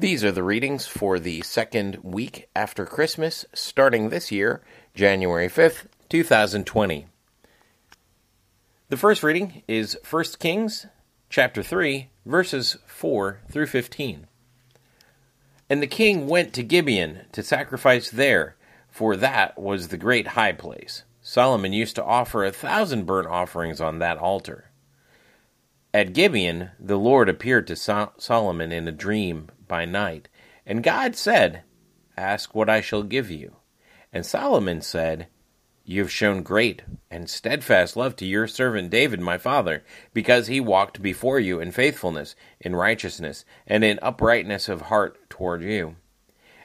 These are the readings for the second week after Christmas, starting this year, January 5th, 2020. The first reading is 1 Kings chapter 3, verses 4 through 15. And the king went to Gibeon to sacrifice there, for that was the great high place. Solomon used to offer a thousand burnt offerings on that altar. At Gibeon, the Lord appeared to Sol- Solomon in a dream by night, and God said, Ask what I shall give you. And Solomon said, You have shown great and steadfast love to your servant David, my father, because he walked before you in faithfulness, in righteousness, and in uprightness of heart toward you.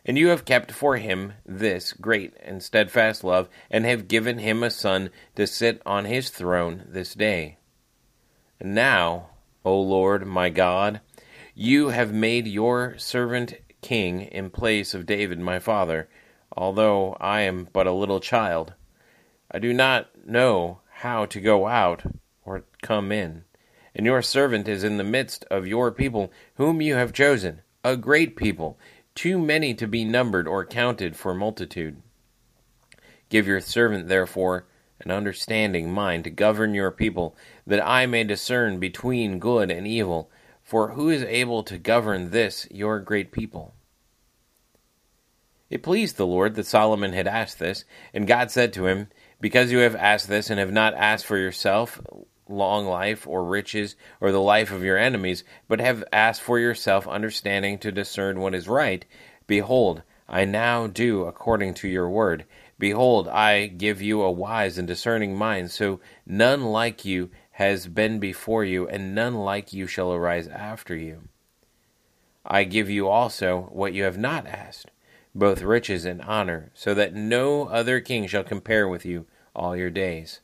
And you have kept for him this great and steadfast love, and have given him a son to sit on his throne this day. And now, O Lord my God, you have made your servant king in place of David my father, although I am but a little child. I do not know how to go out or come in. And your servant is in the midst of your people, whom you have chosen, a great people, too many to be numbered or counted for multitude. Give your servant, therefore, an understanding mind to govern your people, that I may discern between good and evil. For who is able to govern this your great people? It pleased the Lord that Solomon had asked this, and God said to him, Because you have asked this, and have not asked for yourself long life, or riches, or the life of your enemies, but have asked for yourself understanding to discern what is right, behold, I now do according to your word. Behold, I give you a wise and discerning mind, so none like you has been before you, and none like you shall arise after you. I give you also what you have not asked, both riches and honor, so that no other king shall compare with you all your days.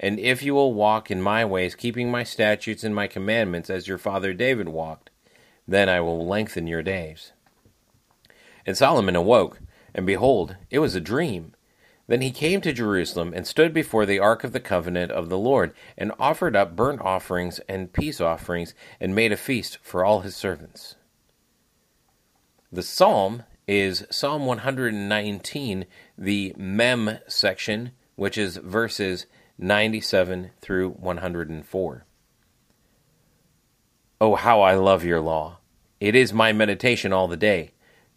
And if you will walk in my ways, keeping my statutes and my commandments as your father David walked, then I will lengthen your days. And Solomon awoke and behold, it was a dream. Then he came to Jerusalem and stood before the ark of the covenant of the Lord, and offered up burnt offerings and peace offerings, and made a feast for all his servants. The psalm is Psalm 119, the Mem section, which is verses 97 through 104. Oh, how I love your law! It is my meditation all the day.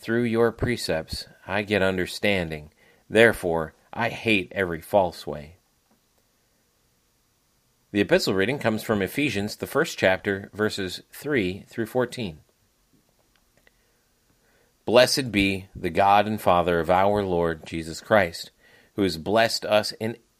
Through your precepts I get understanding. Therefore, I hate every false way. The epistle reading comes from Ephesians, the first chapter, verses 3 through 14. Blessed be the God and Father of our Lord Jesus Christ, who has blessed us in,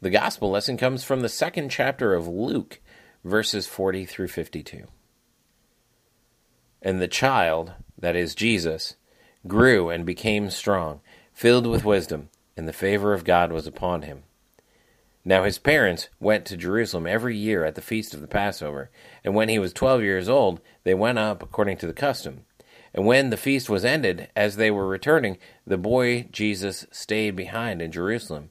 The gospel lesson comes from the second chapter of Luke, verses 40 through 52. And the child, that is Jesus, grew and became strong, filled with wisdom, and the favor of God was upon him. Now his parents went to Jerusalem every year at the feast of the Passover, and when he was twelve years old, they went up according to the custom. And when the feast was ended, as they were returning, the boy Jesus stayed behind in Jerusalem.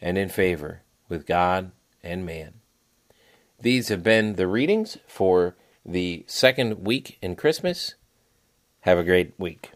and in favor with God and man. These have been the readings for the second week in Christmas. Have a great week.